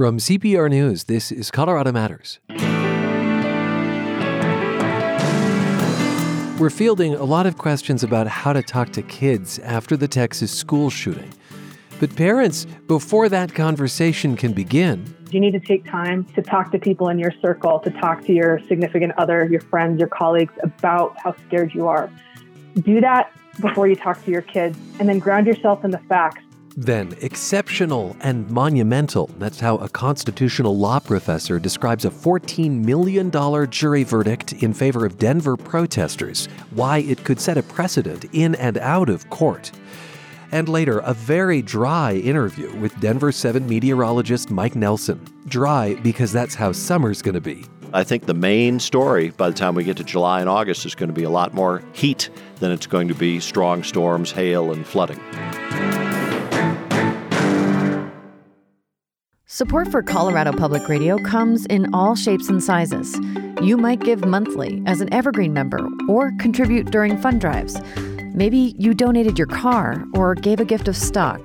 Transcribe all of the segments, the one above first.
From CPR News, this is Colorado Matters. We're fielding a lot of questions about how to talk to kids after the Texas school shooting. But parents, before that conversation can begin, you need to take time to talk to people in your circle, to talk to your significant other, your friends, your colleagues about how scared you are. Do that before you talk to your kids and then ground yourself in the facts then, exceptional and monumental. That's how a constitutional law professor describes a $14 million jury verdict in favor of Denver protesters, why it could set a precedent in and out of court. And later, a very dry interview with Denver 7 meteorologist Mike Nelson. Dry because that's how summer's going to be. I think the main story by the time we get to July and August is going to be a lot more heat than it's going to be strong storms, hail, and flooding. Support for Colorado Public Radio comes in all shapes and sizes. You might give monthly as an Evergreen member or contribute during fund drives. Maybe you donated your car or gave a gift of stock.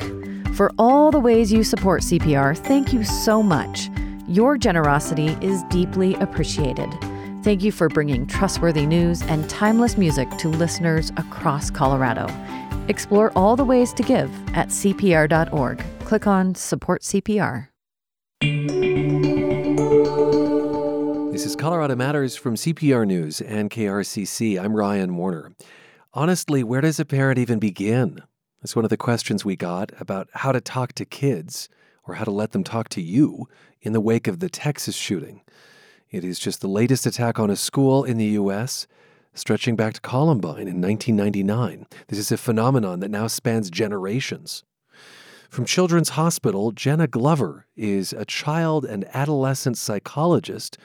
For all the ways you support CPR, thank you so much. Your generosity is deeply appreciated. Thank you for bringing trustworthy news and timeless music to listeners across Colorado. Explore all the ways to give at CPR.org. Click on Support CPR. This is Colorado Matters from CPR News and KRCC. I'm Ryan Warner. Honestly, where does a parent even begin? That's one of the questions we got about how to talk to kids or how to let them talk to you in the wake of the Texas shooting. It is just the latest attack on a school in the U.S., stretching back to Columbine in 1999. This is a phenomenon that now spans generations. From Children's Hospital, Jenna Glover is a child and adolescent psychologist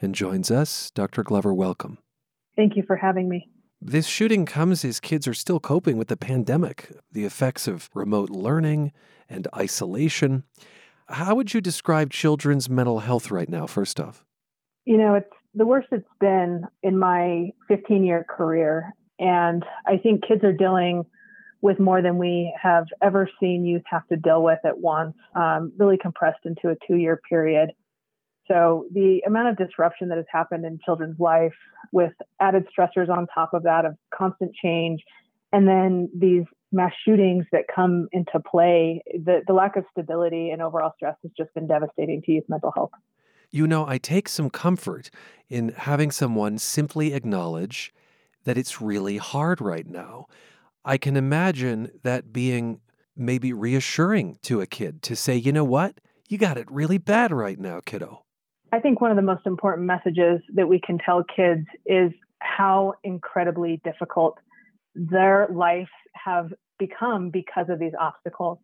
and joins us. Dr. Glover, welcome. Thank you for having me. This shooting comes as kids are still coping with the pandemic, the effects of remote learning and isolation. How would you describe children's mental health right now, first off? You know, it's the worst it's been in my 15 year career. And I think kids are dealing with more than we have ever seen youth have to deal with at once, um, really compressed into a two year period. So the amount of disruption that has happened in children's life with added stressors on top of that of constant change, and then these mass shootings that come into play, the, the lack of stability and overall stress has just been devastating to youth mental health. You know, I take some comfort in having someone simply acknowledge that it's really hard right now. I can imagine that being maybe reassuring to a kid to say, you know what? You got it really bad right now, kiddo. I think one of the most important messages that we can tell kids is how incredibly difficult their lives have become because of these obstacles.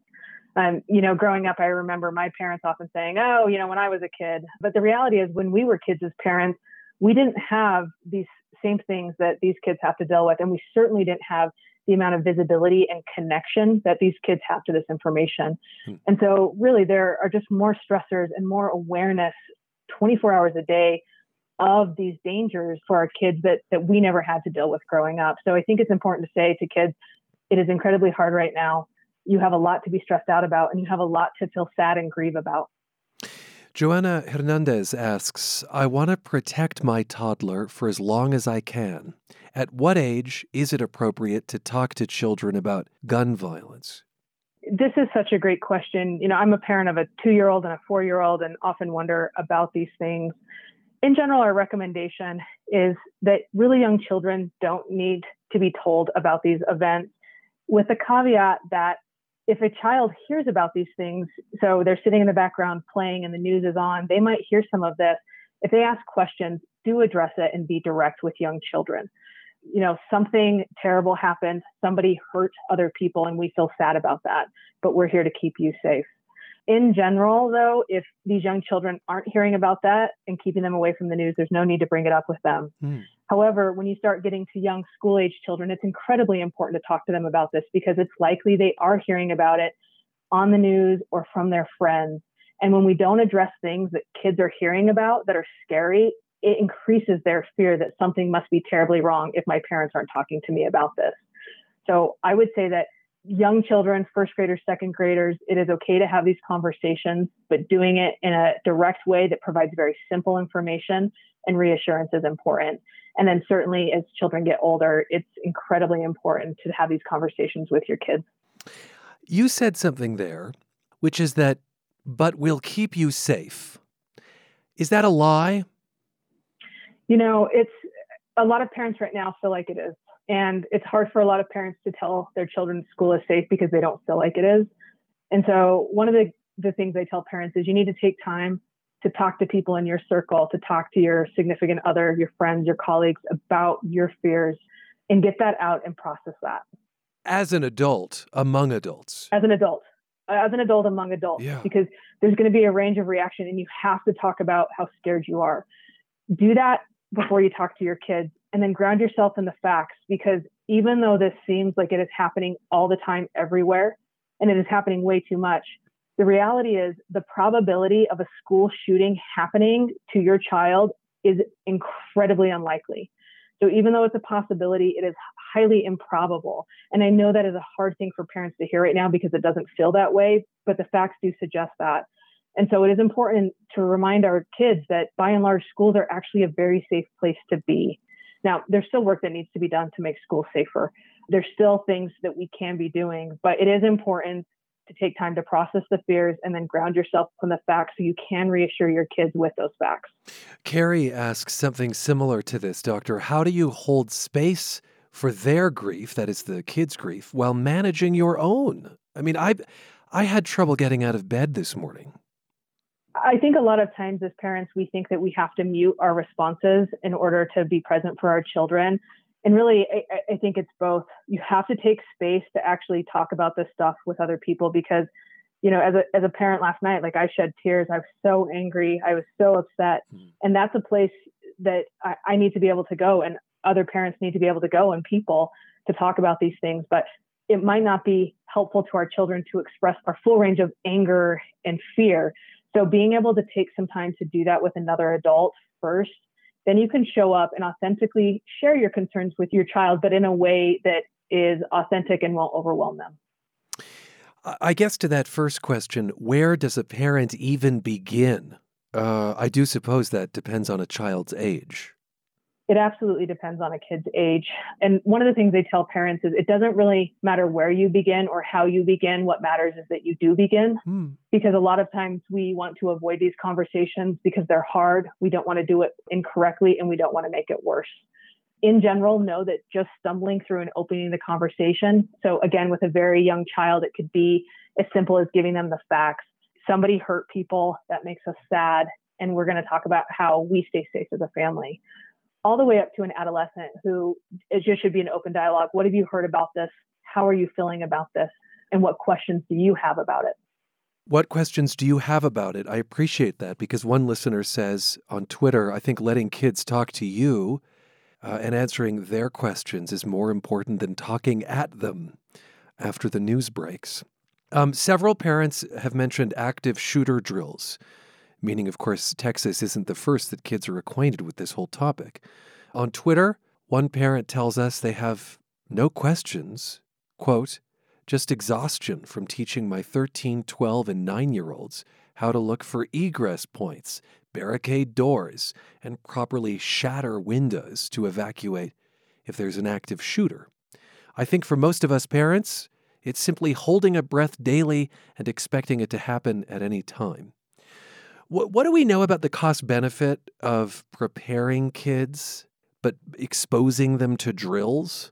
Um, you know, growing up, I remember my parents often saying, Oh, you know, when I was a kid. But the reality is, when we were kids as parents, we didn't have these same things that these kids have to deal with. And we certainly didn't have the amount of visibility and connection that these kids have to this information. Hmm. And so, really, there are just more stressors and more awareness 24 hours a day of these dangers for our kids that, that we never had to deal with growing up. So, I think it's important to say to kids, it is incredibly hard right now. You have a lot to be stressed out about, and you have a lot to feel sad and grieve about. Joanna Hernandez asks I want to protect my toddler for as long as I can. At what age is it appropriate to talk to children about gun violence? This is such a great question. You know, I'm a parent of a two year old and a four year old and often wonder about these things. In general, our recommendation is that really young children don't need to be told about these events, with the caveat that if a child hears about these things, so they're sitting in the background playing and the news is on, they might hear some of this. If they ask questions, do address it and be direct with young children you know, something terrible happened, somebody hurt other people, and we feel sad about that, but we're here to keep you safe. In general, though, if these young children aren't hearing about that and keeping them away from the news, there's no need to bring it up with them. Mm. However, when you start getting to young school age children, it's incredibly important to talk to them about this because it's likely they are hearing about it on the news or from their friends. And when we don't address things that kids are hearing about that are scary, it increases their fear that something must be terribly wrong if my parents aren't talking to me about this. So I would say that young children, first graders, second graders, it is okay to have these conversations, but doing it in a direct way that provides very simple information and reassurance is important. And then certainly as children get older, it's incredibly important to have these conversations with your kids. You said something there, which is that, but we'll keep you safe. Is that a lie? You know, it's a lot of parents right now feel like it is. And it's hard for a lot of parents to tell their children school is safe because they don't feel like it is. And so, one of the, the things I tell parents is you need to take time to talk to people in your circle, to talk to your significant other, your friends, your colleagues about your fears and get that out and process that. As an adult, among adults. As an adult. As an adult among adults. Yeah. Because there's going to be a range of reaction and you have to talk about how scared you are. Do that before you talk to your kids and then ground yourself in the facts because even though this seems like it is happening all the time everywhere and it is happening way too much, the reality is the probability of a school shooting happening to your child is incredibly unlikely. So even though it's a possibility, it is highly improbable. And I know that is a hard thing for parents to hear right now because it doesn't feel that way, but the facts do suggest that. And so it is important to remind our kids that by and large, schools are actually a very safe place to be. Now, there's still work that needs to be done to make schools safer. There's still things that we can be doing, but it is important to take time to process the fears and then ground yourself in the facts so you can reassure your kids with those facts. Carrie asks something similar to this, Doctor. How do you hold space for their grief, that is the kids' grief, while managing your own? I mean, I I had trouble getting out of bed this morning. I think a lot of times as parents, we think that we have to mute our responses in order to be present for our children. And really, I, I, think it's both. You have to take space to actually talk about this stuff with other people because, you know, as a, as a parent last night, like I shed tears. I was so angry. I was so upset. Mm-hmm. And that's a place that I, I need to be able to go and other parents need to be able to go and people to talk about these things. But it might not be helpful to our children to express our full range of anger and fear. So being able to take some time to do that with another adult first, then you can show up and authentically share your concerns with your child, but in a way that is authentic and won't overwhelm them. I guess to that first question, where does a parent even begin? Uh, I do suppose that depends on a child's age. It absolutely depends on a kid's age. And one of the things they tell parents is it doesn't really matter where you begin or how you begin. What matters is that you do begin. Hmm. Because a lot of times we want to avoid these conversations because they're hard. We don't want to do it incorrectly and we don't want to make it worse. In general, know that just stumbling through and opening the conversation. So, again, with a very young child, it could be as simple as giving them the facts. Somebody hurt people, that makes us sad. And we're going to talk about how we stay safe as a family all the way up to an adolescent who it just should be an open dialogue. What have you heard about this? How are you feeling about this? And what questions do you have about it? What questions do you have about it? I appreciate that because one listener says on Twitter, I think letting kids talk to you uh, and answering their questions is more important than talking at them after the news breaks. Um, several parents have mentioned active shooter drills meaning, of course, Texas isn't the first that kids are acquainted with this whole topic. On Twitter, one parent tells us they have no questions, quote, just exhaustion from teaching my 13, 12, and 9 year olds how to look for egress points, barricade doors, and properly shatter windows to evacuate if there's an active shooter. I think for most of us parents, it's simply holding a breath daily and expecting it to happen at any time. What, what do we know about the cost benefit of preparing kids but exposing them to drills?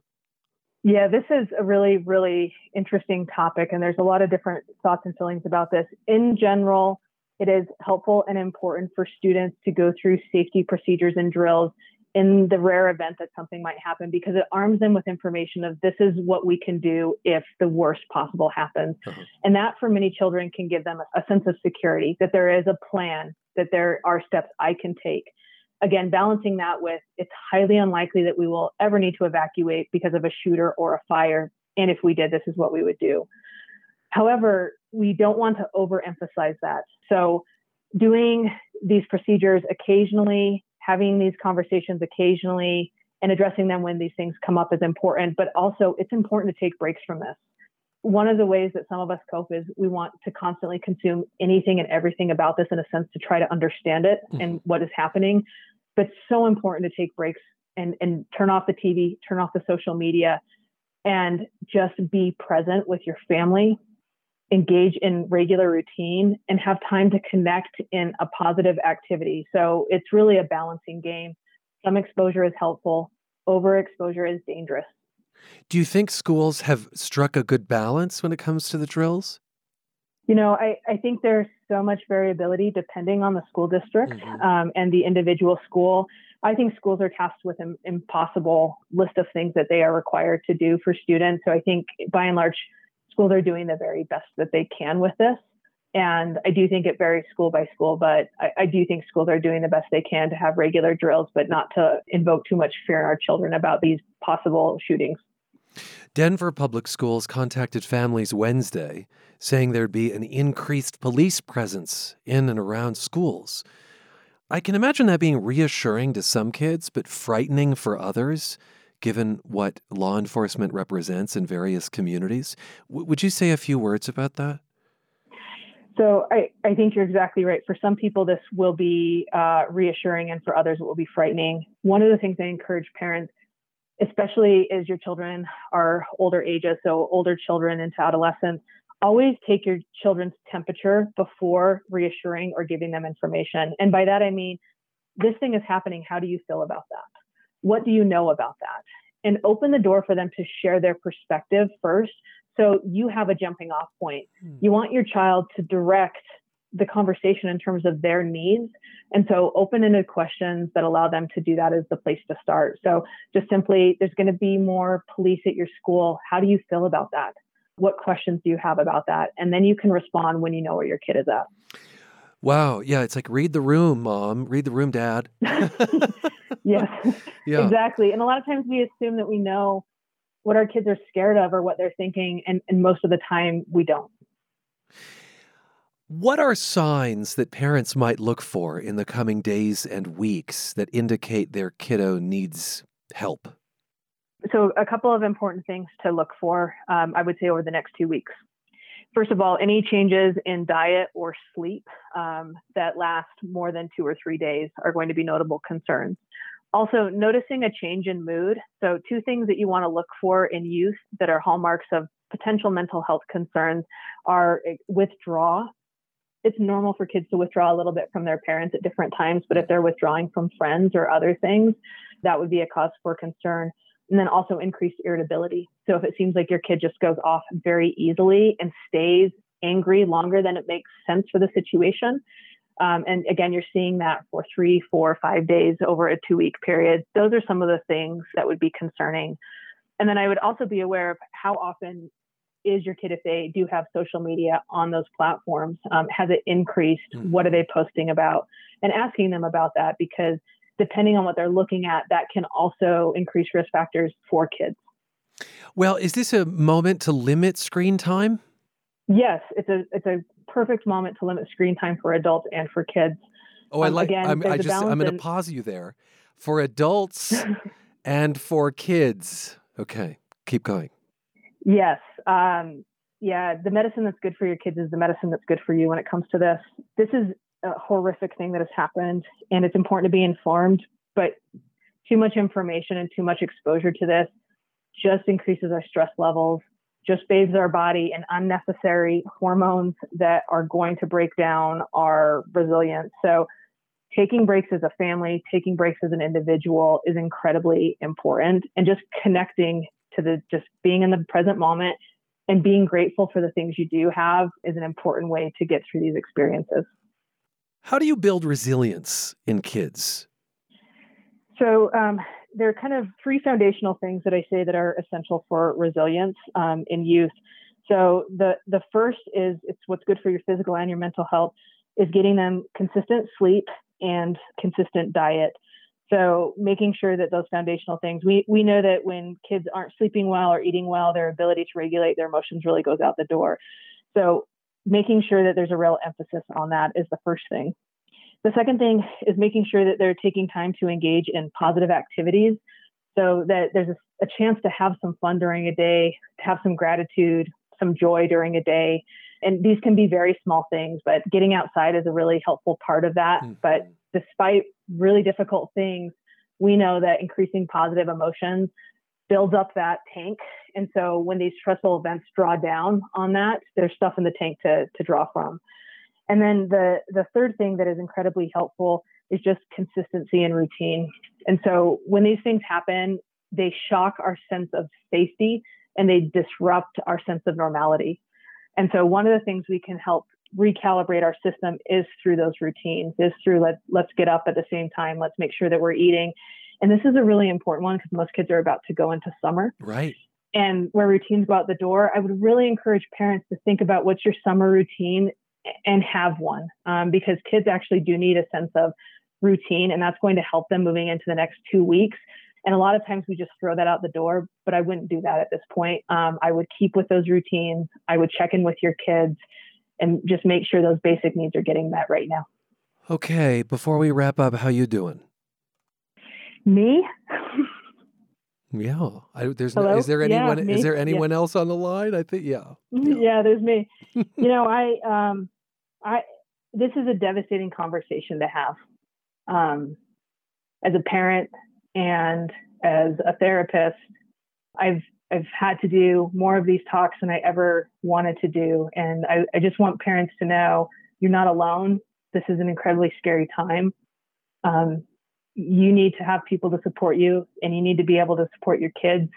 Yeah, this is a really, really interesting topic, and there's a lot of different thoughts and feelings about this. In general, it is helpful and important for students to go through safety procedures and drills in the rare event that something might happen because it arms them with information of this is what we can do if the worst possible happens. Uh-huh. And that for many children can give them a, a sense of security that there is a plan, that there are steps I can take. Again, balancing that with it's highly unlikely that we will ever need to evacuate because of a shooter or a fire. And if we did, this is what we would do. However, we don't want to overemphasize that. So, doing these procedures occasionally having these conversations occasionally and addressing them when these things come up is important, but also it's important to take breaks from this. one of the ways that some of us cope is we want to constantly consume anything and everything about this in a sense to try to understand it mm-hmm. and what is happening. But it's so important to take breaks and, and turn off the TV, turn off the social media, and just be present with your family, engage in regular routine, and have time to connect in a positive activity. So it's really a balancing game. Some exposure is helpful, overexposure is dangerous. Do you think schools have struck a good balance when it comes to the drills? You know, I, I think there's so much variability depending on the school district mm-hmm. um, and the individual school. I think schools are tasked with an impossible list of things that they are required to do for students. So I think by and large, schools are doing the very best that they can with this. And I do think it varies school by school, but I, I, do think schools are doing the best they can to have regular drills, but not to invoke too much fear in our children about these possible shootings. Denver Public Schools contacted families Wednesday saying there'd be an increased police presence in and around schools. I can imagine that being reassuring to some kids, but frightening for others, given what law enforcement represents in various communities. W- would you say a few words about that? So I, I think you're exactly right. For some people, this will be uh, reassuring, and for others, it will be frightening. One of the things I encourage parents especially as your children are older ages, so older children into adolescence, always take your children's temperature before reassuring or giving them information. And by that, I mean, this thing is happening. How do you feel about that? What do you know about that? And open the door for them to share their perspective first. So you have a jumping off point. Hmm. You want your child to direct the conversation in terms of their needs. And so open ended questions that allow them to do that is the place to start. So just simply, there's going to be more police at your school. How do you feel about that? What questions do you have about that? And then you can respond when you know where your kid is at. Wow. Yeah. It's like read the room, mom. Read the room, dad. yes. Yeah. Exactly. And a lot of times we assume that we know what our kids are scared of or what they're thinking. And, and most of the time we don't. What are signs that parents might look for in the coming days and weeks that indicate their kiddo needs help? So, a couple of important things to look for, um, I would say, over the next two weeks. First of all, any changes in diet or sleep um, that last more than two or three days are going to be notable concerns. Also, noticing a change in mood. So, two things that you want to look for in youth that are hallmarks of potential mental health concerns are eh, withdraw it's normal for kids to withdraw a little bit from their parents at different times, but if they're withdrawing from friends or other things, that would be a cause for concern. And then also increased irritability. So if it seems like your kid just goes off very easily and stays angry longer than it makes sense for the situation, um, and again, you're seeing that for three, four, five days over a two week period. Those are some of the things that would be concerning. And then I would also be aware of how often is your kid if they do have social media on those platforms? Um, has it increased? Mm-hmm. What are they posting about? And asking them about that because depending on what they're looking at, that can also increase risk factors for kids. Well, is this a moment to limit screen time? Yes, it's a it's a perfect moment to limit screen time for adults and for kids. Oh, I um, like. Again, I'm, I just I'm going to pause you there. For adults and for kids. Okay, keep going. Yes. Um, yeah, the medicine that's good for your kids is the medicine that's good for you when it comes to this. This is a horrific thing that has happened, and it's important to be informed, but too much information and too much exposure to this just increases our stress levels, just bathes our body in unnecessary hormones that are going to break down our resilience. So, taking breaks as a family, taking breaks as an individual is incredibly important, and just connecting to the just being in the present moment and being grateful for the things you do have is an important way to get through these experiences. How do you build resilience in kids? So, um, there are kind of three foundational things that I say that are essential for resilience um, in youth. So, the, the first is it's what's good for your physical and your mental health is getting them consistent sleep and consistent diet. So making sure that those foundational things, we, we know that when kids aren't sleeping well or eating well, their ability to regulate their emotions really goes out the door. So making sure that there's a real emphasis on that is the first thing. The second thing is making sure that they're taking time to engage in positive activities so that there's a, a chance to have some fun during a day, to have some gratitude, some joy during a day. And these can be very small things, but getting outside is a really helpful part of that. Mm-hmm. But despite really difficult things, we know that increasing positive emotions builds up that tank. And so when these stressful events draw down on that, there's stuff in the tank to, to draw from. And then the, the third thing that is incredibly helpful is just consistency and routine. And so when these things happen, they shock our sense of safety and they disrupt our sense of normality. And so one of the things we can help recalibrate our system is through those routines, is through let, let's get up at the same time, let's make sure that we're eating. And this is a really important one because most kids are about to go into summer. Right. And where routines go out the door, I would really encourage parents to think about what's your summer routine and have one um, because kids actually do need a sense of routine and that's going to help them moving into the next two weeks and a lot of times we just throw that out the door, but I wouldn't do that at this point. Um, I would keep with those routines. I would check in with your kids and just make sure those basic needs are getting met right now. Okay, before we wrap up, how you doing? Me? yeah. I, there's no, is there anyone yeah, is there anyone yeah. else on the line? I think yeah. Yeah, yeah there's me. you know, I um I this is a devastating conversation to have. Um as a parent, and as a therapist, I've I've had to do more of these talks than I ever wanted to do. And I, I just want parents to know you're not alone. This is an incredibly scary time. Um, you need to have people to support you and you need to be able to support your kids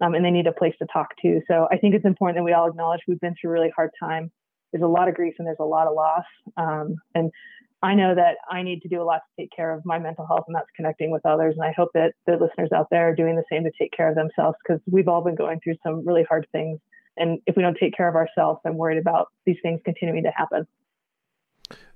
um, and they need a place to talk to. So I think it's important that we all acknowledge we've been through a really hard time. There's a lot of grief and there's a lot of loss. Um, and I know that I need to do a lot to take care of my mental health, and that's connecting with others. And I hope that the listeners out there are doing the same to take care of themselves because we've all been going through some really hard things. And if we don't take care of ourselves, I'm worried about these things continuing to happen.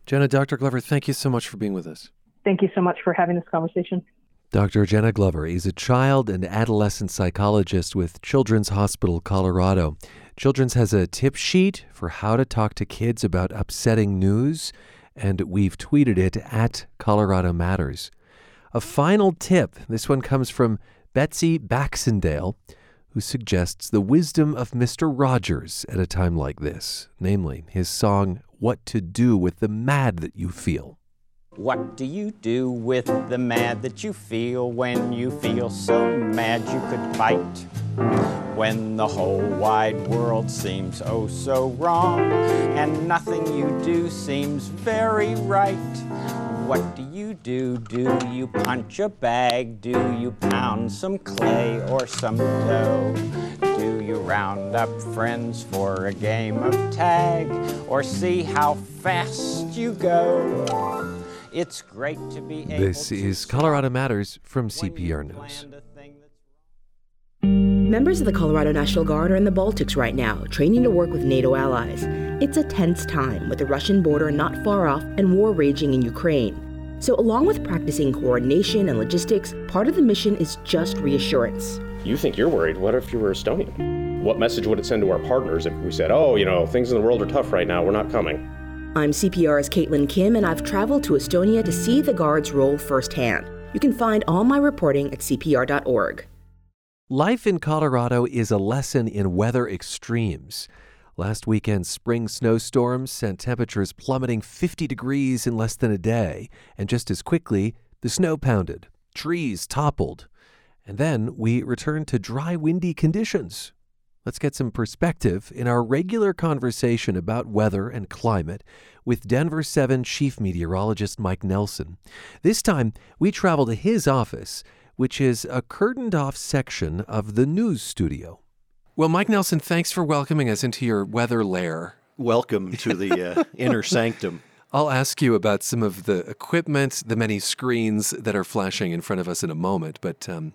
Jenna, Dr. Glover, thank you so much for being with us. Thank you so much for having this conversation. Dr. Jenna Glover is a child and adolescent psychologist with Children's Hospital Colorado. Children's has a tip sheet for how to talk to kids about upsetting news and we've tweeted it at Colorado Matters. A final tip this one comes from Betsy Baxendale, who suggests the wisdom of Mr. Rogers at a time like this, namely his song, What to Do with the Mad That You Feel. What do you do with the mad that you feel when you feel so mad you could fight? When the whole wide world seems oh so wrong and nothing you do seems very right. What do you do? Do you punch a bag? Do you pound some clay or some dough? Do you round up friends for a game of tag or see how fast you go? It's great to be This is Colorado Matters from CPR News. Members of the Colorado National Guard are in the Baltics right now, training to work with NATO allies. It's a tense time with the Russian border not far off and war raging in Ukraine. So, along with practicing coordination and logistics, part of the mission is just reassurance. You think you're worried. What if you were Estonian? What message would it send to our partners if we said, oh, you know, things in the world are tough right now, we're not coming? I'm CPR's Caitlyn Kim, and I've traveled to Estonia to see the Guards role firsthand. You can find all my reporting at CPR.org. Life in Colorado is a lesson in weather extremes. Last weekend's spring snowstorms sent temperatures plummeting 50 degrees in less than a day, and just as quickly, the snow pounded, trees toppled. And then we returned to dry, windy conditions. Let's get some perspective in our regular conversation about weather and climate with Denver 7 Chief Meteorologist Mike Nelson. This time, we travel to his office which is a curtained off section of the news studio. Well, Mike Nelson, thanks for welcoming us into your weather lair. Welcome to the uh, inner sanctum. I'll ask you about some of the equipment, the many screens that are flashing in front of us in a moment. But um,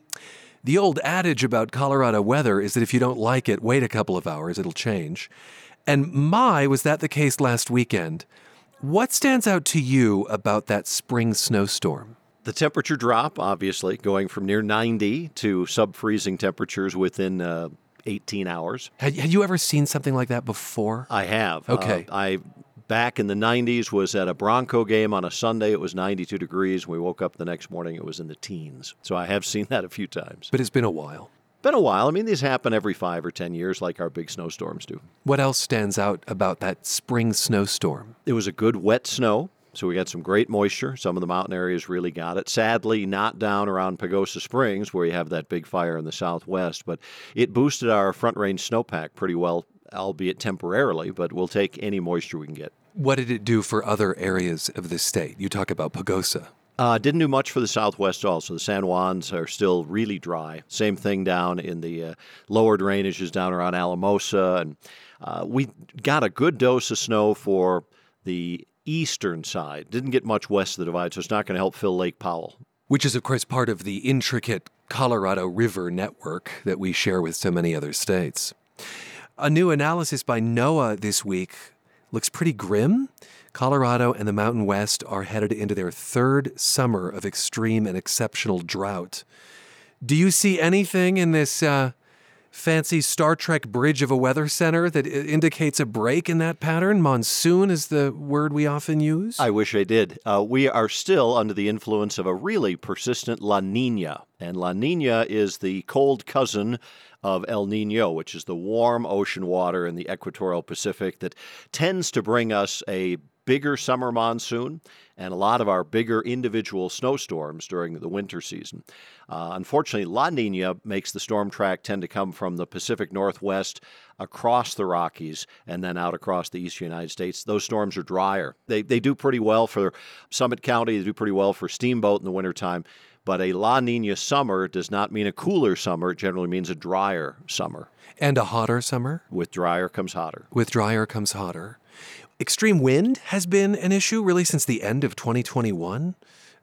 the old adage about Colorado weather is that if you don't like it, wait a couple of hours, it'll change. And my, was that the case last weekend? What stands out to you about that spring snowstorm? The temperature drop, obviously, going from near 90 to sub freezing temperatures within uh, 18 hours. Had, had, you ever seen something like that before? I have. Okay. Uh, I back in the 90s was at a Bronco game on a Sunday. It was 92 degrees. We woke up the next morning, it was in the teens. So I have seen that a few times. But it's been a while. Been a while. I mean, these happen every five or ten years, like our big snowstorms do. What else stands out about that spring snowstorm? It was a good wet snow. So we got some great moisture. Some of the mountain areas really got it. Sadly, not down around Pagosa Springs where you have that big fire in the southwest, but it boosted our front range snowpack pretty well, albeit temporarily, but we'll take any moisture we can get. What did it do for other areas of the state? You talk about Pagosa. Uh, didn't do much for the Southwest also. The San Juans are still really dry. Same thing down in the uh, lower drainages down around Alamosa. And uh, we got a good dose of snow for the eastern side. Didn't get much west of the divide, so it's not going to help fill Lake Powell. Which is, of course, part of the intricate Colorado River network that we share with so many other states. A new analysis by NOAA this week looks pretty grim. Colorado and the Mountain West are headed into their third summer of extreme and exceptional drought. Do you see anything in this uh, fancy Star Trek bridge of a weather center that indicates a break in that pattern? Monsoon is the word we often use. I wish I did. Uh, we are still under the influence of a really persistent La Nina. And La Nina is the cold cousin of El Nino, which is the warm ocean water in the equatorial Pacific that tends to bring us a bigger summer monsoon and a lot of our bigger individual snowstorms during the winter season. Uh, unfortunately, La Nina makes the storm track tend to come from the Pacific Northwest across the Rockies and then out across the eastern United States. Those storms are drier. They, they do pretty well for Summit County, they do pretty well for Steamboat in the wintertime. But a La Nina summer does not mean a cooler summer. It generally means a drier summer. And a hotter summer? With drier comes hotter. With drier comes hotter. Extreme wind has been an issue really since the end of 2021.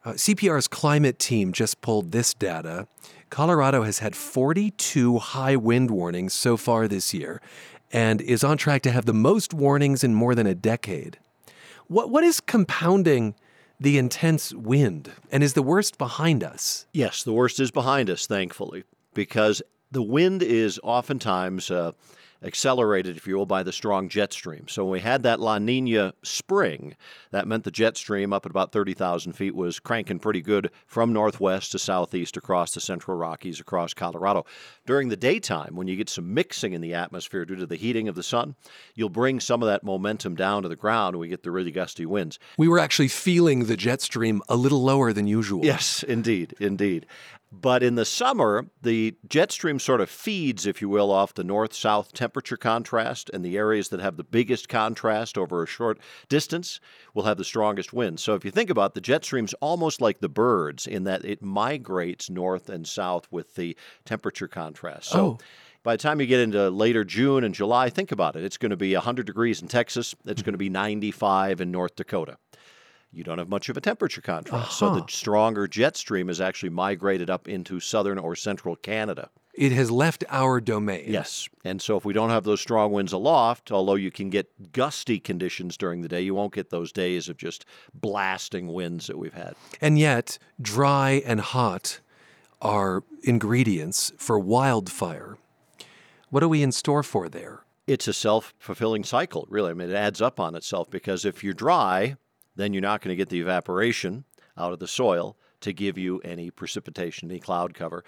Uh, CPR's climate team just pulled this data. Colorado has had 42 high wind warnings so far this year and is on track to have the most warnings in more than a decade. What, what is compounding the intense wind? And is the worst behind us? Yes, the worst is behind us, thankfully, because the wind is oftentimes. Uh, accelerated, if you will, by the strong jet stream. So when we had that La Nina spring, that meant the jet stream up at about 30,000 feet was cranking pretty good from northwest to southeast across the central Rockies, across Colorado. During the daytime, when you get some mixing in the atmosphere due to the heating of the sun, you'll bring some of that momentum down to the ground and we get the really gusty winds. We were actually feeling the jet stream a little lower than usual. Yes, indeed, indeed. But in the summer, the jet stream sort of feeds, if you will, off the north south temperature contrast, and the areas that have the biggest contrast over a short distance will have the strongest winds. So if you think about it, the jet stream's almost like the birds in that it migrates north and south with the temperature contrast. So oh. by the time you get into later June and July, think about it. It's going to be 100 degrees in Texas, it's going to be 95 in North Dakota you don't have much of a temperature contrast. Uh-huh. So the stronger jet stream has actually migrated up into southern or central Canada. It has left our domain. Yes. And so if we don't have those strong winds aloft, although you can get gusty conditions during the day, you won't get those days of just blasting winds that we've had. And yet, dry and hot are ingredients for wildfire. What are we in store for there? It's a self fulfilling cycle, really. I mean, it adds up on itself because if you're dry, then you're not going to get the evaporation out of the soil to give you any precipitation, any cloud cover.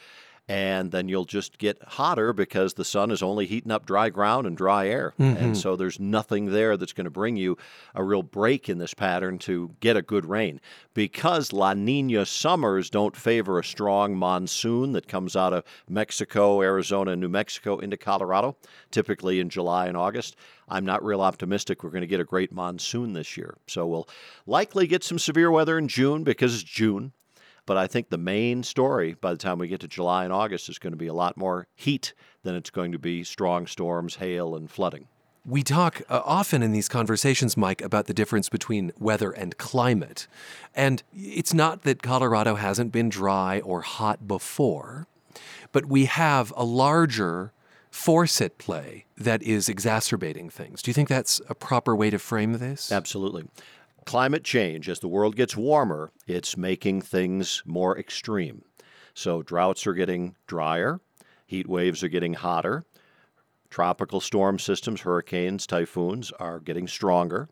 And then you'll just get hotter because the sun is only heating up dry ground and dry air. Mm-hmm. And so there's nothing there that's going to bring you a real break in this pattern to get a good rain. Because La Nina summers don't favor a strong monsoon that comes out of Mexico, Arizona, and New Mexico into Colorado, typically in July and August. I'm not real optimistic we're going to get a great monsoon this year. So we'll likely get some severe weather in June because it's June. But I think the main story by the time we get to July and August is going to be a lot more heat than it's going to be strong storms, hail, and flooding. We talk uh, often in these conversations, Mike, about the difference between weather and climate. And it's not that Colorado hasn't been dry or hot before, but we have a larger force at play that is exacerbating things. Do you think that's a proper way to frame this? Absolutely. Climate change, as the world gets warmer, it's making things more extreme. So droughts are getting drier, heat waves are getting hotter, tropical storm systems, hurricanes, typhoons are getting stronger,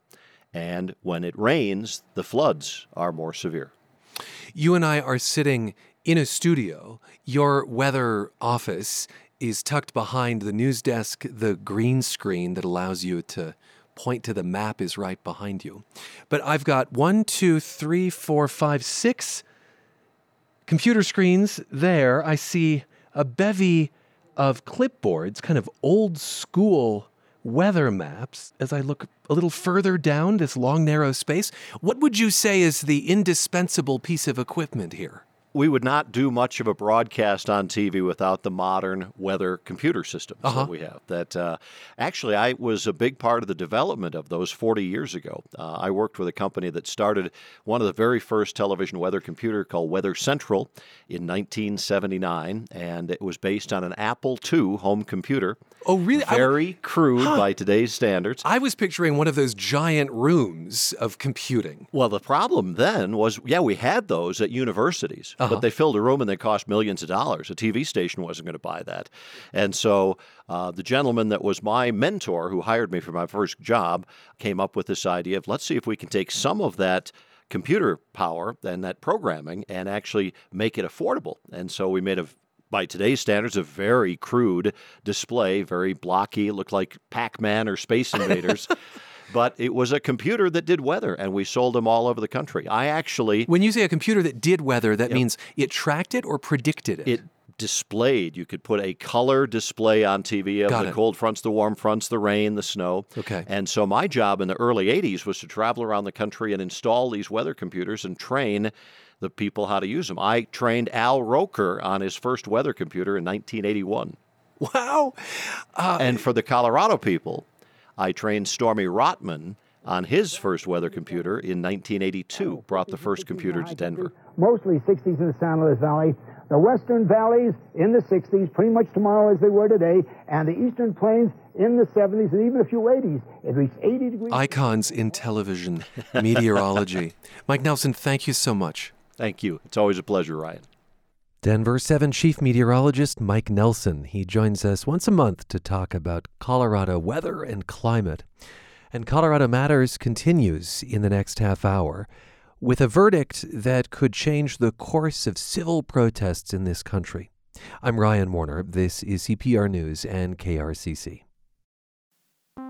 and when it rains, the floods are more severe. You and I are sitting in a studio. Your weather office is tucked behind the news desk. The green screen that allows you to point to the map is right behind you. But I've got one, two, three, four, five, six computer screens there. I see a bevy of clipboards, kind of old school weather maps. As I look a little further down this long, narrow space, what would you say is the indispensable piece of equipment here? We would not do much of a broadcast on TV without the modern weather computer systems uh-huh. that we have. That uh, actually, I was a big part of the development of those 40 years ago. Uh, I worked with a company that started one of the very first television weather computer called Weather Central in 1979, and it was based on an Apple II home computer. Oh, really? Very I, crude huh. by today's standards. I was picturing one of those giant rooms of computing. Well, the problem then was, yeah, we had those at universities. Uh-huh uh-huh. but they filled a room and they cost millions of dollars. A TV station wasn't going to buy that. And so uh, the gentleman that was my mentor who hired me for my first job came up with this idea of let's see if we can take some of that computer power and that programming and actually make it affordable. And so we made a by today's standards, a very crude display, very blocky, looked like Pac Man or Space Invaders. But it was a computer that did weather, and we sold them all over the country. I actually. When you say a computer that did weather, that yep. means it tracked it or predicted it? It displayed. You could put a color display on TV of Got the it. cold fronts, the warm fronts, the rain, the snow. Okay. And so my job in the early 80s was to travel around the country and install these weather computers and train the people how to use them. I trained Al Roker on his first weather computer in 1981. Wow. Uh, and for the Colorado people, I trained Stormy Rottman on his first weather computer in 1982, brought the first computer to Denver. Mostly 60s in the San Luis Valley. The western valleys in the 60s, pretty much tomorrow as they were today, and the eastern plains in the 70s and even a few 80s. It reached 80 degrees. Icons in television, meteorology. Mike Nelson, thank you so much. Thank you. It's always a pleasure, Ryan. Denver 7 Chief Meteorologist Mike Nelson. He joins us once a month to talk about Colorado weather and climate. And Colorado Matters continues in the next half hour with a verdict that could change the course of civil protests in this country. I'm Ryan Warner. This is CPR News and KRCC.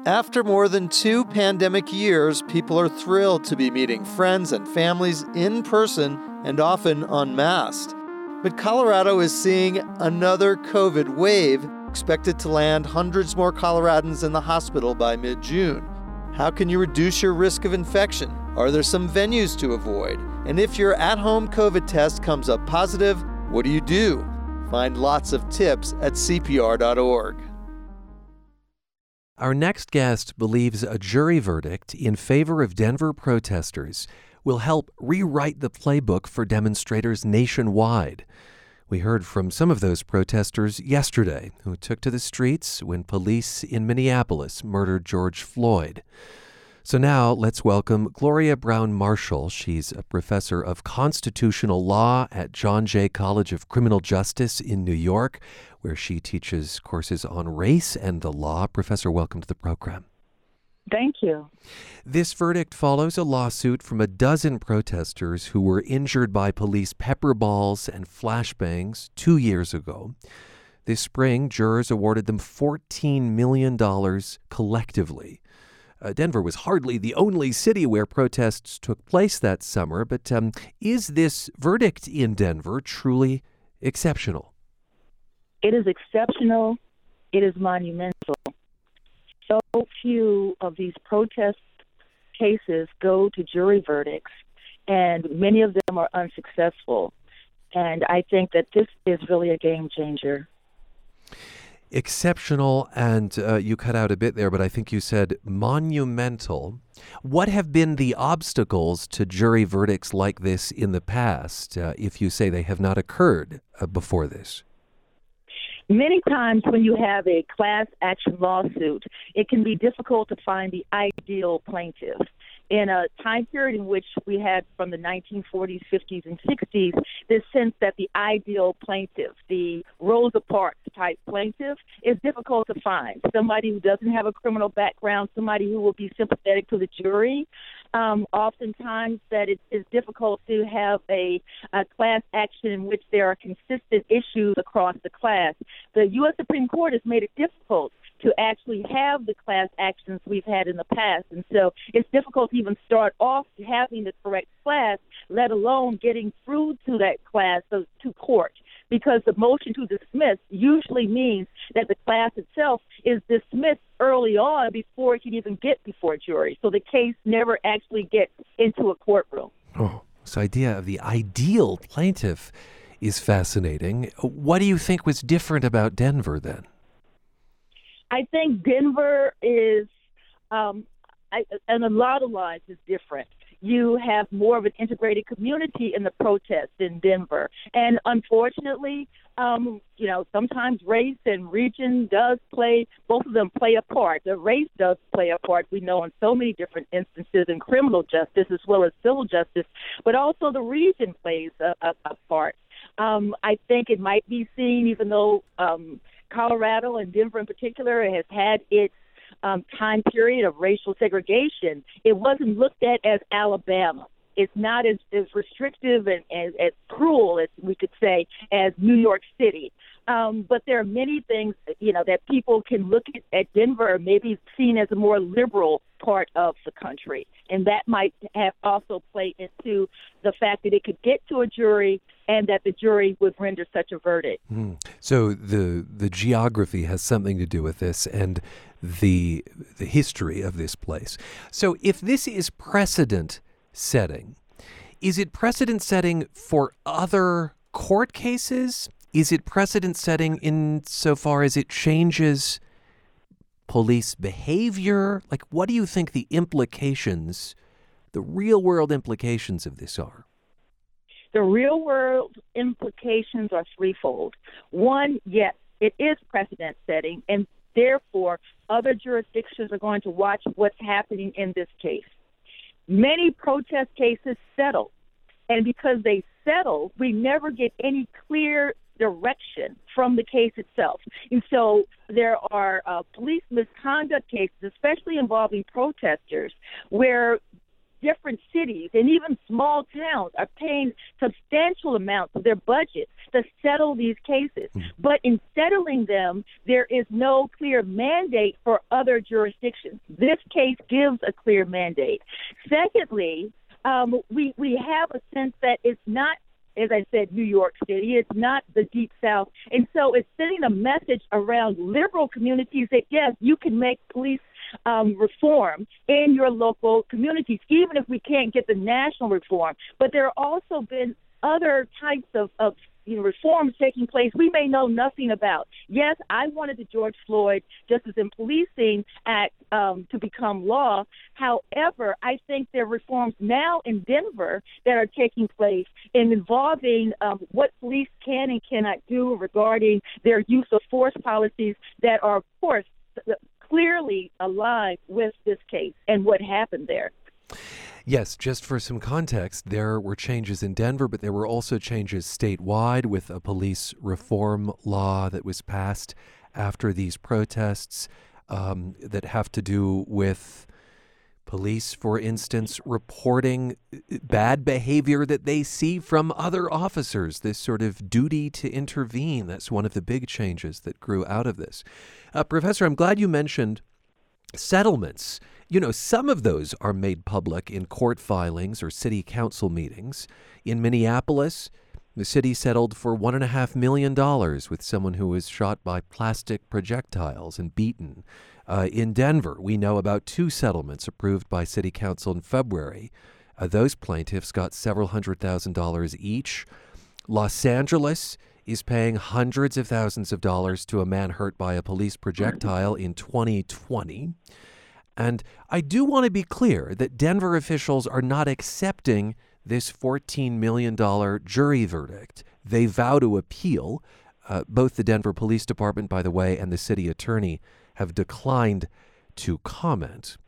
After more than two pandemic years, people are thrilled to be meeting friends and families in person and often unmasked. But Colorado is seeing another COVID wave, expected to land hundreds more Coloradans in the hospital by mid June. How can you reduce your risk of infection? Are there some venues to avoid? And if your at home COVID test comes up positive, what do you do? Find lots of tips at CPR.org. Our next guest believes a jury verdict in favor of Denver protesters will help rewrite the playbook for demonstrators nationwide. We heard from some of those protesters yesterday who took to the streets when police in Minneapolis murdered George Floyd. So now let's welcome Gloria Browne-Marshall. She's a professor of constitutional law at John Jay College of Criminal Justice in New York, where she teaches courses on race and the law. Professor, welcome to the program. Thank you. This verdict follows a lawsuit from a dozen protesters who were injured by police pepper balls and flashbangs two years ago. This spring, jurors awarded them $14 million collectively. Uh, Denver was hardly the only city where protests took place that summer, but um, is this verdict in Denver truly exceptional? It is exceptional. It is monumental so few of these protest cases go to jury verdicts, and many of them are unsuccessful. And I think that this is really a game changer. Exceptional, and uh, you cut out a bit there, but I think you said monumental. What have been the obstacles to jury verdicts like this in the past, uh, if you say they have not occurred uh, before this? Many times, when you have a class action lawsuit, it can be difficult to find the ideal plaintiff. In a time period in which we had from the 1940s, 50s, and 60s, this sense that the ideal plaintiff, the Rosa Parks type plaintiff, is difficult to find. Somebody who doesn't have a criminal background, somebody who will be sympathetic to the jury. Um, oftentimes that it is difficult to have a, a class action in which there are consistent issues across the class. The U.S. Supreme Court has made it difficult to actually have the class actions we've had in the past. And so it's difficult to even start off having the correct class, let alone getting through to that class, so to court because the motion to dismiss usually means that the class itself is dismissed early on before it can even get before a jury. So the case never actually gets into a courtroom. Oh, this idea of the ideal plaintiff is fascinating. What do you think was different about Denver then? I think Denver is, um, I, and a lot of lines is different you have more of an integrated community in the protest in Denver. And unfortunately, um, you know, sometimes race and region does play, both of them play a part. The race does play a part, we know, in so many different instances in criminal justice as well as civil justice, but also the region plays a, a, a part. Um, I think it might be seen, even though um, Colorado and Denver in particular has had its um, time period of racial segregation, it wasn't looked at as Alabama. It's not as, as restrictive and as, as cruel as we could say as New York City. Um, but there are many things, you know, that people can look at, at Denver, maybe seen as a more liberal part of the country, and that might have also played into the fact that it could get to a jury and that the jury would render such a verdict. Mm. So the the geography has something to do with this, and the the history of this place. So if this is precedent setting, is it precedent setting for other court cases? Is it precedent setting insofar as it changes police behavior? Like, what do you think the implications, the real world implications of this are? The real world implications are threefold. One, yes, it is precedent setting, and therefore, other jurisdictions are going to watch what's happening in this case. Many protest cases settle, and because they settle, we never get any clear direction from the case itself. And so there are uh, police misconduct cases, especially involving protesters, where different cities and even small towns are paying substantial amounts of their budget to settle these cases. Mm-hmm. But in settling them, there is no clear mandate for other jurisdictions. This case gives a clear mandate. Secondly, um, we we have a sense that it's not as I said, New York City. It's not the Deep South. And so it's sending a message around liberal communities that, yes, you can make police um, reform in your local communities, even if we can't get the national reform. But there have also been other types of, of you know, reforms taking place we may know nothing about. Yes, I wanted the George Floyd Justice in Policing Act um, to become law. However, I think there are reforms now in Denver that are taking place in involving um, what police can and cannot do regarding their use of force policies that are, of course, clearly aligned with this case and what happened there. Yes, just for some context, there were changes in Denver, but there were also changes statewide with a police reform law that was passed after these protests um, that have to do with police, for instance, reporting uh, bad behavior that they see from other officers, this sort of duty to intervene. That's one of the big changes that grew out of this. Uh, Professor, I'm glad you mentioned settlements you know, some of those are made public in court filings or city council meetings. In Minneapolis, the city settled for $1.5 million with someone who was shot by plastic projectiles and beaten. Uh, in Denver, we know about two settlements approved by city council in February. Uh, those plaintiffs got several hundred thousand dollars each. Los Angeles is paying hundreds of thousands of dollars to a man hurt by a police projectile in 2020. And I do want to be clear that Denver officials are not accepting this $14 million jury verdict. They vow to appeal. Uh, both the Denver Police Department, by the way, and the city attorney have declined to comment.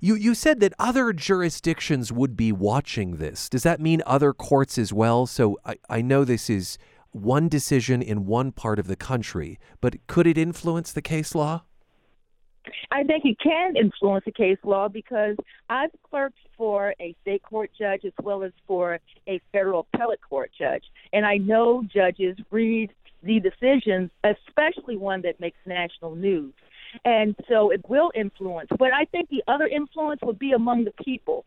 You, you said that other jurisdictions would be watching this. Does that mean other courts as well? So I, I know this is one decision in one part of the country, but could it influence the case law? I think it can influence the case law because I've clerked for a state court judge as well as for a federal appellate court judge. And I know judges read the decisions, especially one that makes national news. And so it will influence. But I think the other influence would be among the people.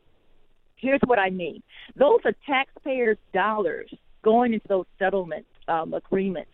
Here's what I mean those are taxpayers' dollars going into those settlement um, agreements.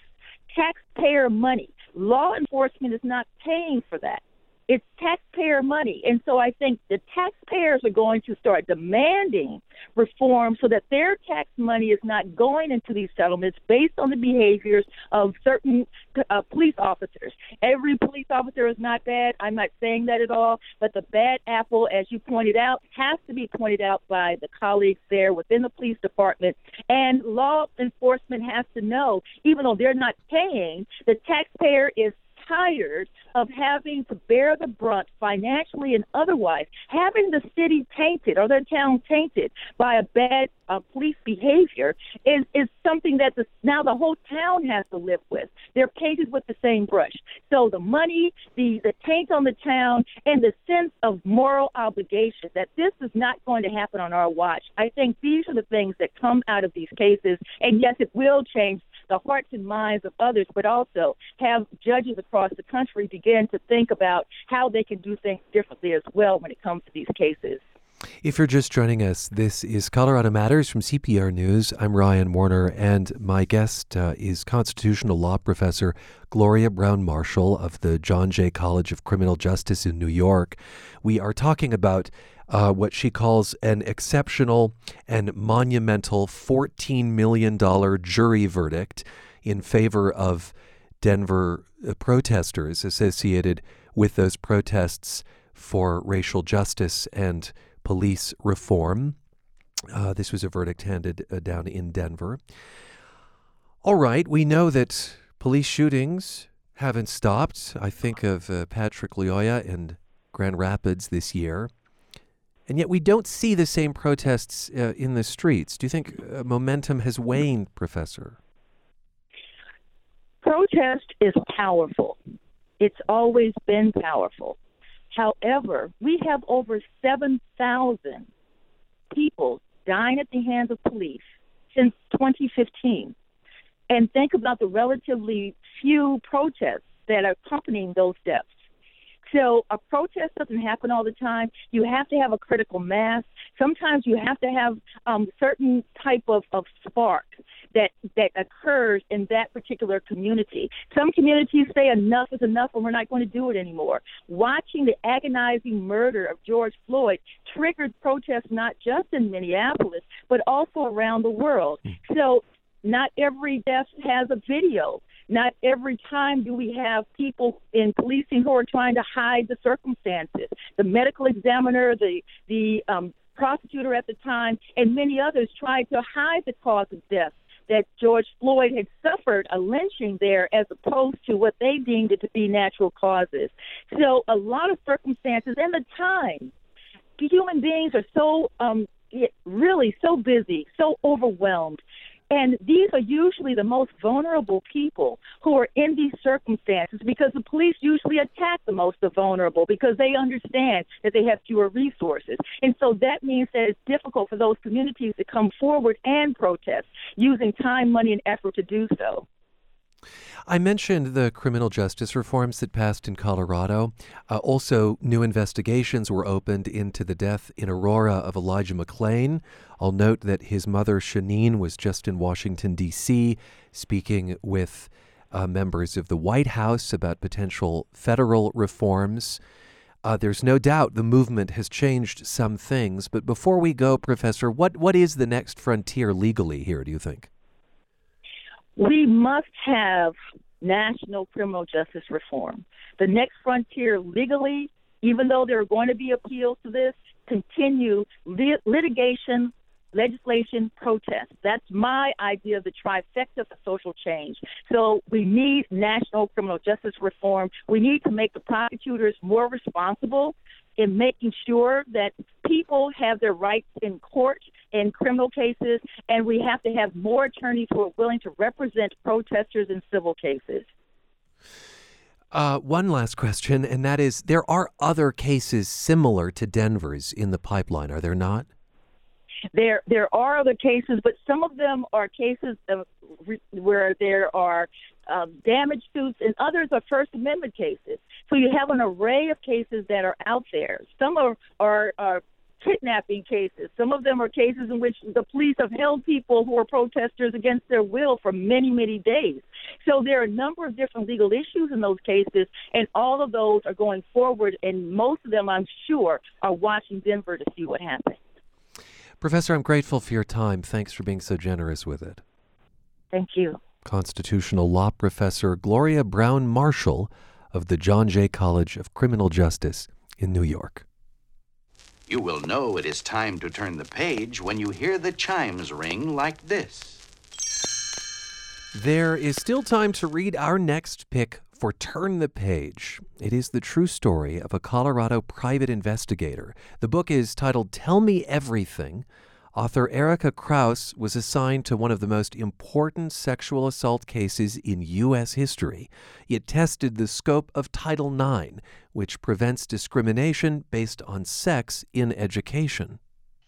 Taxpayer money. Law enforcement is not paying for that it's taxpayer money. And so I think the taxpayers are going to start demanding reform so that their tax money is not going into these settlements based on the behaviors of certain uh, police officers. Every police officer is not bad. I'm not saying that at all. But the bad apple, as you pointed out, has to be pointed out by the colleagues there within the police department. And law enforcement has to know, even though they're not paying, the taxpayer is tired of having to bear the brunt financially and otherwise, having the city tainted or their town tainted by a bad uh, police behavior is, is something that the, now the whole town has to live with. They're painted with the same brush. So the money, the, the taint on the town, and the sense of moral obligation that this is not going to happen on our watch. I think these are the things that come out of these cases. And yes, it will change the hearts and minds of others, but also have judges across the country begin to think about how they can do things differently as well when it comes to these cases. If you're just joining us, this is Colorado Matters from CPR News. I'm Ryan Warner, and my guest uh, is constitutional law professor Gloria Browne-Marshall of the John Jay College of Criminal Justice in New York. We are talking about uh, what she calls an exceptional and monumental $14 million jury verdict in favor of Denver uh, protesters associated with those protests for racial justice and police reform. Uh, this was a verdict handed uh, down in Denver. All right, we know that police shootings haven't stopped. I think of uh, Patrick Lyoya in Grand Rapids this year. And yet we don't see the same protests uh, in the streets. Do you think uh, momentum has waned, Professor? Protest is powerful. It's always been powerful. However, we have over 7,000 people dying at the hands of police since 2015. And think about the relatively few protests that are accompanying those deaths. So a protest doesn't happen all the time. You have to have a critical mass. Sometimes you have to have um, certain type of, of spark that that occurs in that particular community. Some communities say enough is enough and we're not going to do it anymore. Watching the agonizing murder of George Floyd triggered protests not just in Minneapolis but also around the world. Hmm. So not every death has a video. Not every time do we have people in policing who are trying to hide the circumstances. The medical examiner, the the um, prosecutor at the time, and many others tried to hide the cause of death that George Floyd had suffered a lynching there as opposed to what they deemed it to be natural causes. So a lot of circumstances and the time. Human beings are so um, really so busy, so overwhelmed and these are usually the most vulnerable people who are in these circumstances because the police usually attack the most vulnerable because they understand that they have fewer resources. And so that means that it's difficult for those communities to come forward and protest using time, money, and effort to do so. I mentioned the criminal justice reforms that passed in Colorado. Uh, also, new investigations were opened into the death in Aurora of Elijah McClain. I'll note that his mother, Sheneen, was just in Washington, D.C., speaking with uh, members of the White House about potential federal reforms. Uh, there's no doubt the movement has changed some things, but before we go, Professor, what, what is the next frontier legally here, do you think? We must have national criminal justice reform. The next frontier legally, even though there are going to be appeals to this, continue lit- litigation, legislation, protest. That's my idea of the trifecta for social change. So we need national criminal justice reform. We need to make the prosecutors more responsible in making sure that people have their rights in court in criminal cases, and we have to have more attorneys who are willing to represent protesters in civil cases. Uh, one last question, and that is there are other cases similar to Denver's in the pipeline, are there not? There, there are other cases, but some of them are cases of, where there are um, damage suits, and others are First Amendment cases. So you have an array of cases that are out there. Some are are, are kidnapping cases. Some of them are cases in which the police have held people who are protesters against their will for many, many days. So there are a number of different legal issues in those cases, and all of those are going forward, and most of them, I'm sure, are watching Denver to see what happens. Professor, I'm grateful for your time. Thanks for being so generous with it. Thank you. Constitutional law professor Gloria Browne-Marshall of the John Jay College of Criminal Justice in New York. You will know it is time to turn the page when you hear the chimes ring like this. There is still time to read our next pick for Turn the Page. It is the true story of a Colorado private investigator. The book is titled Tell Me Everything. Author Erika Krouse was assigned to one of the most important sexual assault cases in U.S. history. It tested the scope of Title IX, which prevents discrimination based on sex in education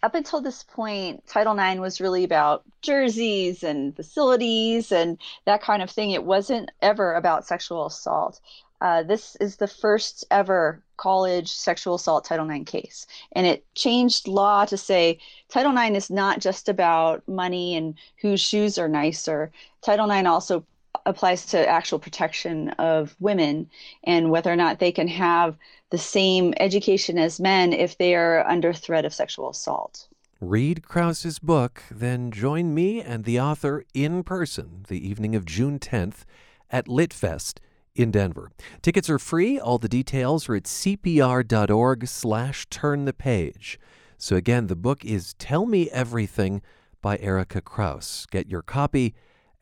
up until this point, Title IX was really about jerseys and facilities and that kind of thing. It wasn't ever about sexual assault. Uh, this is the first ever college sexual assault Title IX case. And it changed law to say Title IX is not just about money and whose shoes are nicer. Title IX also applies to actual protection of women and whether or not they can have the same education as men if they are under threat of sexual assault. Read Krouse's book, then join me and the author in person the evening of June 10th at LitFest in Denver. Tickets are free. All the details are at cpr.org slash turn the page. So again, the book is Tell Me Everything by Erika Krouse. Get your copy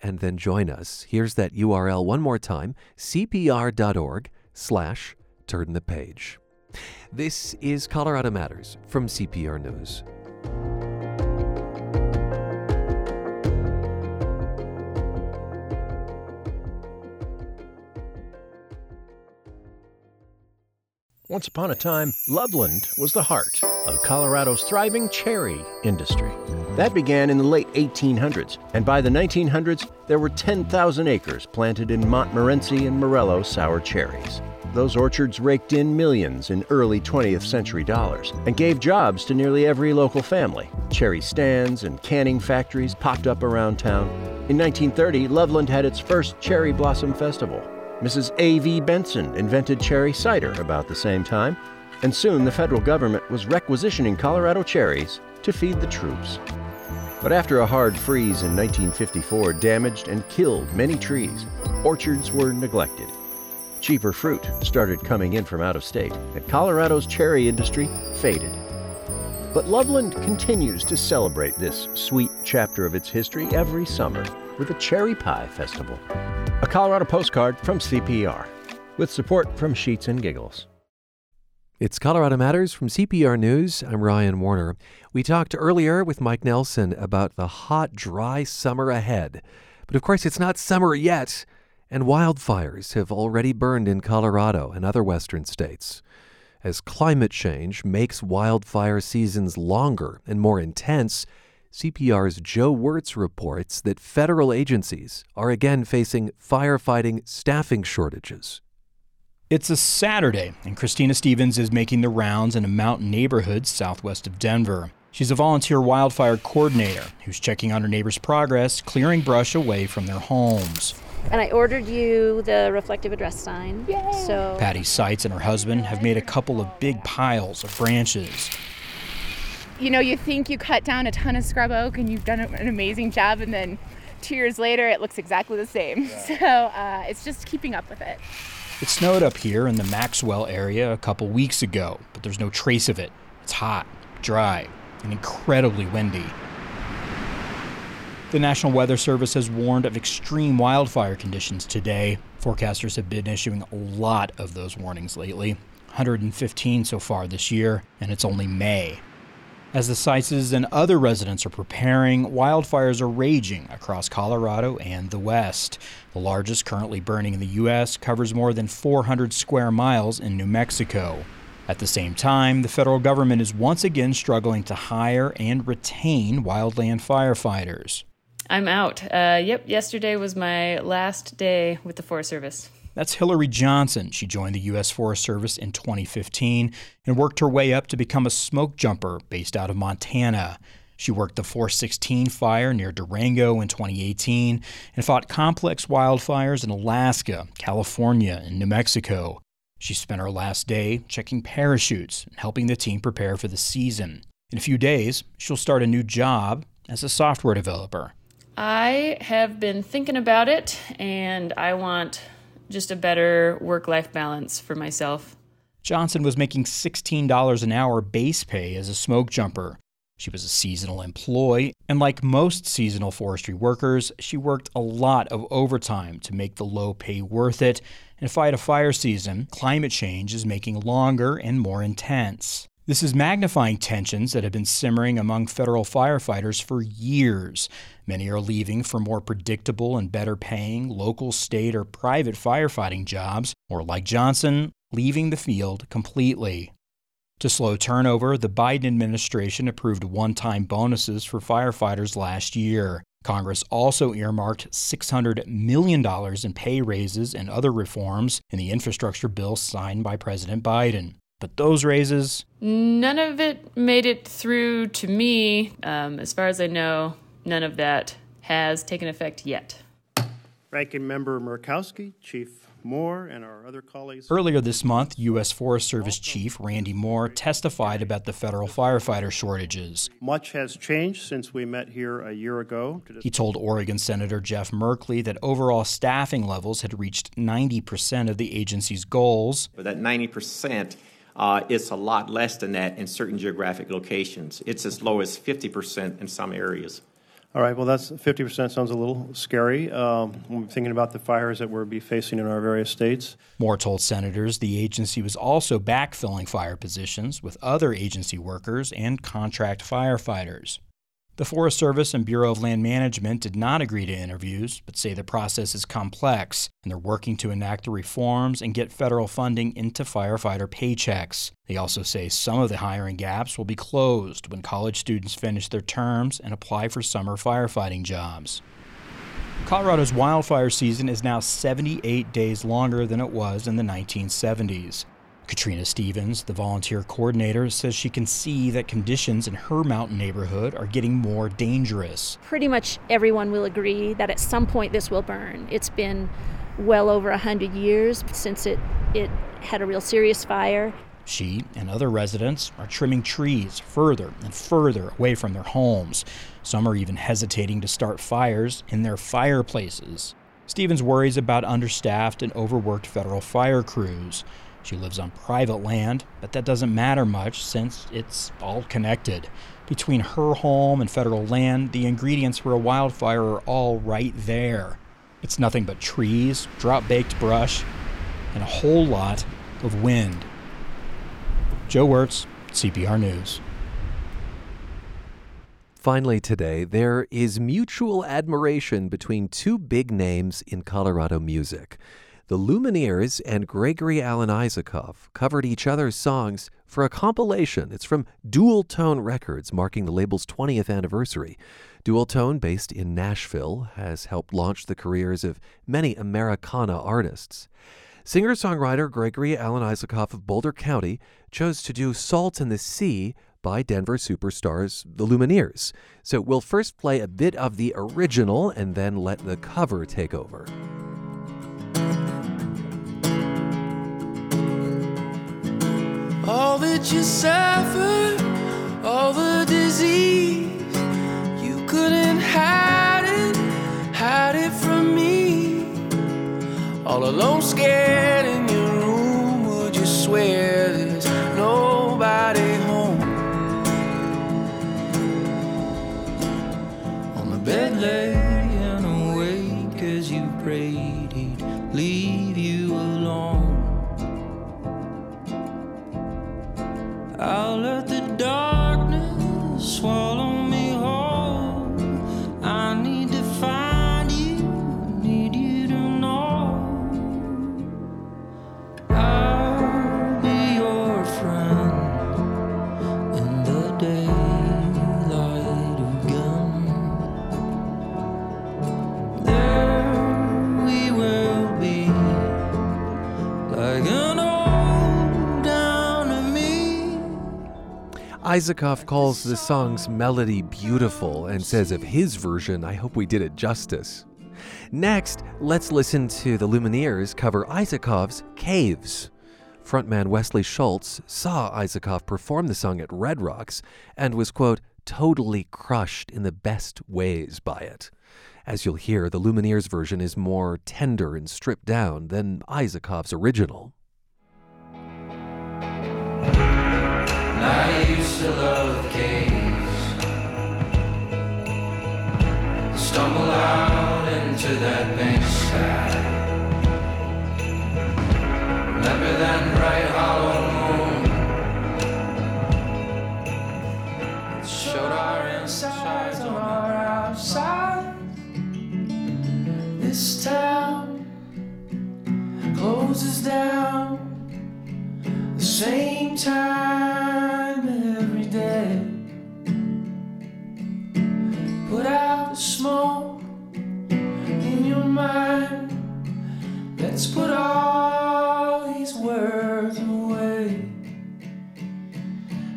and then join us. Here's that URL one more time, cpr.org slash turn the page. This is Colorado Matters from CPR News. Once upon a time, Loveland was the heart of Colorado's thriving cherry industry. That began in the late 1800s, and by the 1900s, there were 10,000 acres planted in Montmorency and Morello sour cherries. Those orchards raked in millions in early 20th century dollars and gave jobs to nearly every local family. Cherry stands and canning factories popped up around town. In 1930, Loveland had its first Cherry Blossom Festival. Mrs. A.V. Benson invented cherry cider about the same time, and soon the federal government was requisitioning Colorado cherries to feed the troops. But after a hard freeze in 1954 damaged and killed many trees, orchards were neglected. Cheaper fruit started coming in from out of state, and Colorado's cherry industry faded. But Loveland continues to celebrate this sweet chapter of its history every summer with a Cherry Pie Festival. A Colorado postcard from CPR, with support from Sheets and Giggles. It's Colorado Matters from CPR News. I'm Ryan Warner. We talked earlier with Mike Nelson about the hot, dry summer ahead. But of course, it's not summer yet, and wildfires have already burned in Colorado and other western states. As climate change makes wildfire seasons longer and more intense, CPR's Joe Wertz reports that federal agencies are again facing firefighting staffing shortages. It's a Saturday, and Christina Stevens is making the rounds in a mountain neighborhood southwest of Denver. She's a volunteer wildfire coordinator who's checking on her neighbors' progress, clearing brush away from their homes. And I ordered you the reflective address sign. Yay. So Patty Seitz and her husband have made a couple of big piles of branches you know, you think you cut down a ton of scrub oak and you've done an amazing job, and then two years later it looks exactly the same. Yeah. So uh, it's just keeping up with it. It snowed up here in the Maxwell area a couple weeks ago, but there's no trace of it. It's hot, dry, and incredibly windy. The National Weather Service has warned of extreme wildfire conditions today. Forecasters have been issuing a lot of those warnings lately 115 so far this year, and it's only May. As the Seises and other residents are preparing, wildfires are raging across Colorado and the West. The largest currently burning in the U.S. covers more than 400 square miles in New Mexico. At the same time, the federal government is once again struggling to hire and retain wildland firefighters. I'm out. Uh, yep, yesterday was my last day with the Forest Service. That's Hillary Johnson. She joined the U.S. Forest Service in 2015 and worked her way up to become a smoke jumper based out of Montana. She worked the 416 fire near Durango in 2018 and fought complex wildfires in Alaska, California, and New Mexico. She spent her last day checking parachutes and helping the team prepare for the season. In a few days, she'll start a new job as a software developer. I have been thinking about it, and I want just a better work life balance for myself. Johnson was making $16 an hour base pay as a smoke jumper. She was a seasonal employee, and like most seasonal forestry workers, she worked a lot of overtime to make the low pay worth it and fight a fire season. Climate change is making longer and more intense. This is magnifying tensions that have been simmering among federal firefighters for years. Many are leaving for more predictable and better paying local, state, or private firefighting jobs, or like Johnson, leaving the field completely. To slow turnover, the Biden administration approved one time bonuses for firefighters last year. Congress also earmarked $600 million in pay raises and other reforms in the infrastructure bill signed by President Biden. But those raises? None of it made it through to me. Um, as far as I know, none of that has taken effect yet. Ranking Member Murkowski, Chief Moore, and our other colleagues. Earlier this month, U.S. Forest Service Chief Randy Moore testified about the federal firefighter shortages. Much has changed since we met here a year ago. He told Oregon Senator Jeff Merkley that overall staffing levels had reached 90% of the agency's goals. But that 90% uh, it's a lot less than that in certain geographic locations. It's as low as 50% in some areas. All right, well, that's 50% sounds a little scary um, when we're thinking about the fires that we'll be facing in our various states. Moore told senators the agency was also backfilling fire positions with other agency workers and contract firefighters. The Forest Service and Bureau of Land Management did not agree to interviews, but say the process is complex and they're working to enact the reforms and get federal funding into firefighter paychecks. They also say some of the hiring gaps will be closed when college students finish their terms and apply for summer firefighting jobs. Colorado's wildfire season is now 78 days longer than it was in the 1970s. Katrina Stevens, the volunteer coordinator, says she can see that conditions in her mountain neighborhood are getting more dangerous. Pretty much everyone will agree that at some point this will burn. It's been well over a hundred years since it, it had a real serious fire. She and other residents are trimming trees further and further away from their homes. Some are even hesitating to start fires in their fireplaces. Stevens worries about understaffed and overworked federal fire crews. She lives on private land, but that doesn't matter much since it's all connected. Between her home and federal land, the ingredients for a wildfire are all right there. It's nothing but trees, drop baked brush, and a whole lot of wind. Joe Wertz, CPR News. Finally, today, there is mutual admiration between two big names in Colorado music. The Lumineers and Gregory Alan Isakov covered each other's songs for a compilation. It's from Dualtone Records, marking the label's 20th anniversary. Dualtone, based in Nashville, has helped launch the careers of many Americana artists. Singer songwriter Gregory Alan Isakov of Boulder County chose to do Salt in the Sea by Denver superstars the Lumineers. So we'll first play a bit of the original and then let the cover take over. You suffer, all the disease. You couldn't hide it, hide it from me. All alone, scared in your room, would you swear there's nobody home? On the bed, laying I'll Isakov calls the song's melody beautiful and says of his version, I hope we did it justice. Next, let's listen to the Lumineers cover Isakov's Caves. Frontman Wesley Schultz saw Isakov perform the song at Red Rocks and was, quote, totally crushed in the best ways by it. As you'll hear, the Lumineers version is more tender and stripped down than Isakov's original. To love the caves. Stumble out into that sky. Remember that bright hollow moon? It showed our insides on our outside. This town closes down the same time smoke in your mind. Let's put all these words away.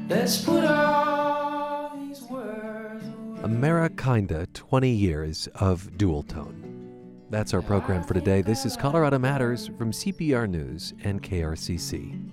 Let's put all these words away. Amerikinda 20 years of Dualtone. That's our program for today. This is Colorado Matters from CPR News and KRCC.